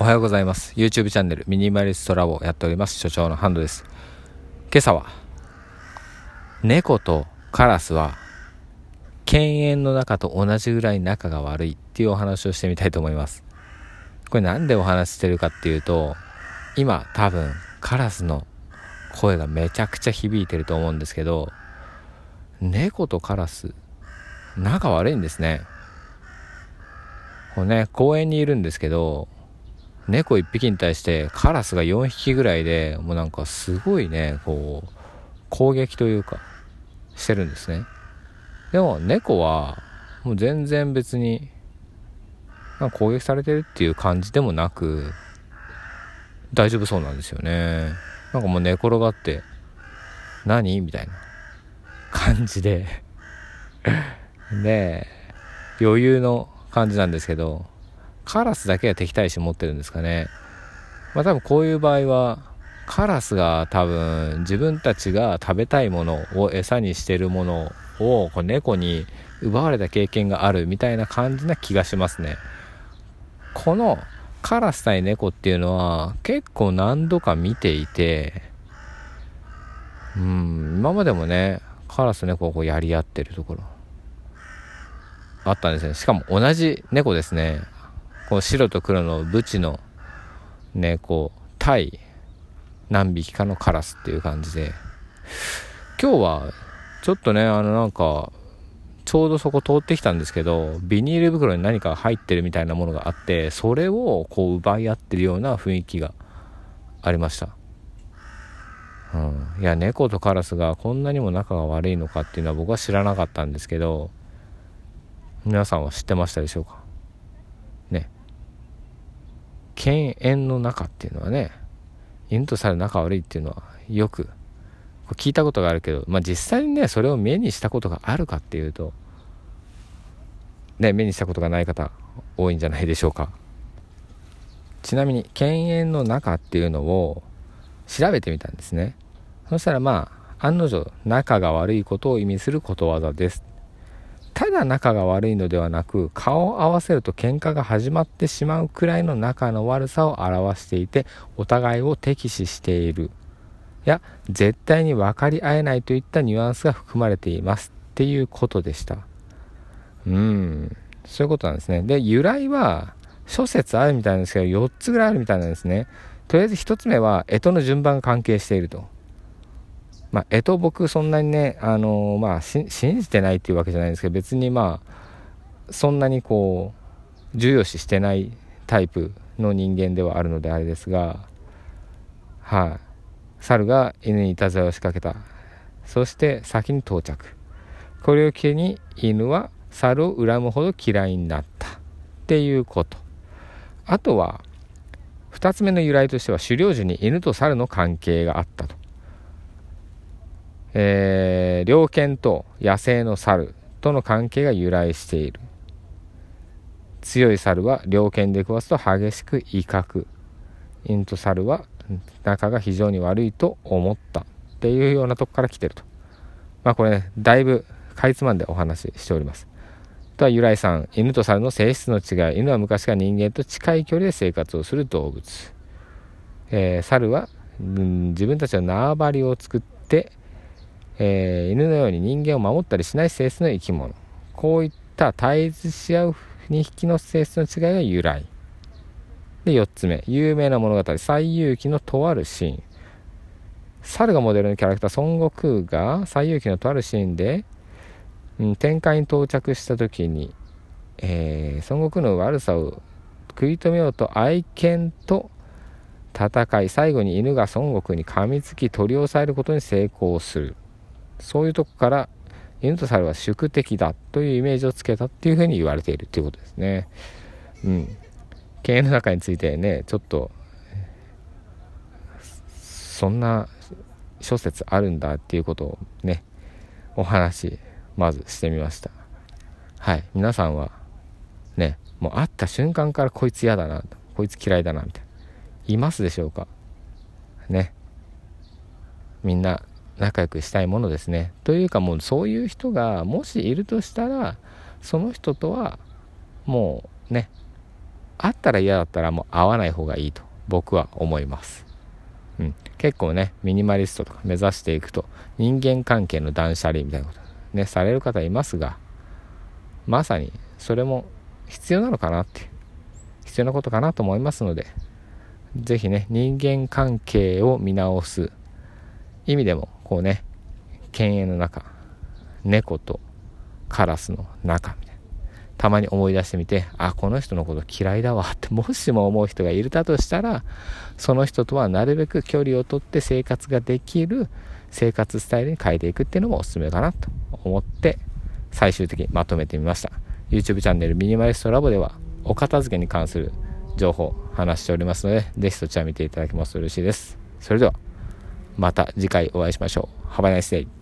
おはようございます。YouTube チャンネルミニマリストラボをやっております。所長のハンドです。今朝は猫とカラスは犬猿の中と同じぐらい仲が悪いっていうお話をしてみたいと思います。これなんでお話ししてるかっていうと今多分カラスの声がめちゃくちゃ響いてると思うんですけど猫とカラス仲悪いんですね。こうね公園にいるんですけど猫1匹に対してカラスが4匹ぐらいでもうなんかすごいねこう攻撃というかしてるんですね。でも猫はもう全然別に攻撃されてるっていう感じでもなく大丈夫そうなんですよね。なんかもう寝転がって何？みたいな感じで。で余裕の感じなんですけど。カラスだけが敵対心持ってるんですかね。まあ多分こういう場合は、カラスが多分自分たちが食べたいものを餌にしてるものをこう猫に奪われた経験があるみたいな感じな気がしますね。このカラス対猫っていうのは結構何度か見ていて、うん、今までもね、カラス猫をこうやり合ってるところあったんですね。しかも同じ猫ですね。こう白と黒のブチのねこう対何匹かのカラスっていう感じで。今日はちょっとねあのなんかちょうどそこ通ってきたんですけどビニール袋に何か入ってるみたいなものがあってそれをこう奪い合ってるような雰囲気がありました。うん、いや猫とカラスがこんなにも仲が悪いのかっていうのは僕は知らなかったんですけど皆さんは知ってましたでしょうか？犬猿の仲っていうのはね犬と猿仲悪いっていうのはよく聞いたことがあるけど、まあ、実際にねそれを目にしたことがあるかっていうとね目にしたことがない方多いんじゃないでしょうか。ちなみに犬猿の仲っていうのを調べてみたんですね。そしたらまあ案の定仲が悪いことを意味することわざです。ただ仲が悪いのではなく顔を合わせると喧嘩が始まってしまうくらいの仲の悪さを表していてお互いを敵視している。や絶対に分かり合えないといったニュアンスが含まれていますっていうことでした。うん。そういうことなんですね。で由来は諸説あるみたいなんですけど4つぐらいあるみたいなんですね。とりあえず1つ目は干支の順番が関係していると。まあ、えと僕そんなにね、あのー、まあ、信じてないっていうわけじゃないんですけど、別にまあ、そんなにこう、重要視してないタイプの人間ではあるのであれですが、はい、猿が犬にいたずらを仕掛けた。そして先に到着。これを機に犬は猿を恨むほど嫌いになったっていうこと。あとは、2つ目の由来としては狩猟時に犬と猿の関係があったと。えー、猟犬と野生の猿との関係が由来している。強い猿は猟犬で食わすと激しく威嚇。犬と猿は仲が非常に悪いと思ったっていうようなとこから来てると。まあこれねだいぶかいつまんでお話ししております。とは由来さん犬と猿の性質の違い。犬は昔から人間と近い距離で生活をする動物、えー、猿は、うん、自分たちの縄張りを作ってえー、犬のように人間を守ったりしない性質の生き物。こういった対立し合う2匹の性質の違いが由来。で4つ目。有名な物語「西遊記」のとあるシーン。猿がモデルのキャラクター孫悟空が西遊記のとあるシーンで、うん、展開に到着した時に、えー、孫悟空の悪さを食い止めようと愛犬と戦い最後に犬が孫悟空に噛みつき取り押さえることに成功する。そういうとこから犬と猿は宿敵だというイメージをつけたっていうふうに言われているということですね。うん。経営の中についてね、ちょっと、そんな諸説あるんだっていうことをね、お話、まずしてみました。はい。皆さんは、ね、もう会った瞬間からこいつ嫌だな、こいつ嫌いだな、みたいな。いますでしょうか？ね。みんな仲良くしたいものですね。というかもうそういう人がもしいるとしたらその人とはもうね会ったら嫌だったらもう会わない方がいいと僕は思います。うん、結構ねミニマリストとか目指していくと人間関係の断捨離みたいなことねされる方いますがまさにそれも必要なのかなって必要なことかなと思いますので是非ね人間関係を見直す意味でもこうね犬猿の中猫とカラスの中みたいな。たまに思い出してみてあこの人のこと嫌いだわ。ってもしも思う人がいるだとしたらその人とはなるべく距離をとって生活ができる生活スタイルに変えていくっていうのもおすすめかなと思って最終的にまとめてみました。YouTube チャンネルミニマリストラボではお片付けに関する情報話しておりますのでぜひそちら見ていただけますと嬉しいです。それでは。また次回お会いしましょう。Have a nice day.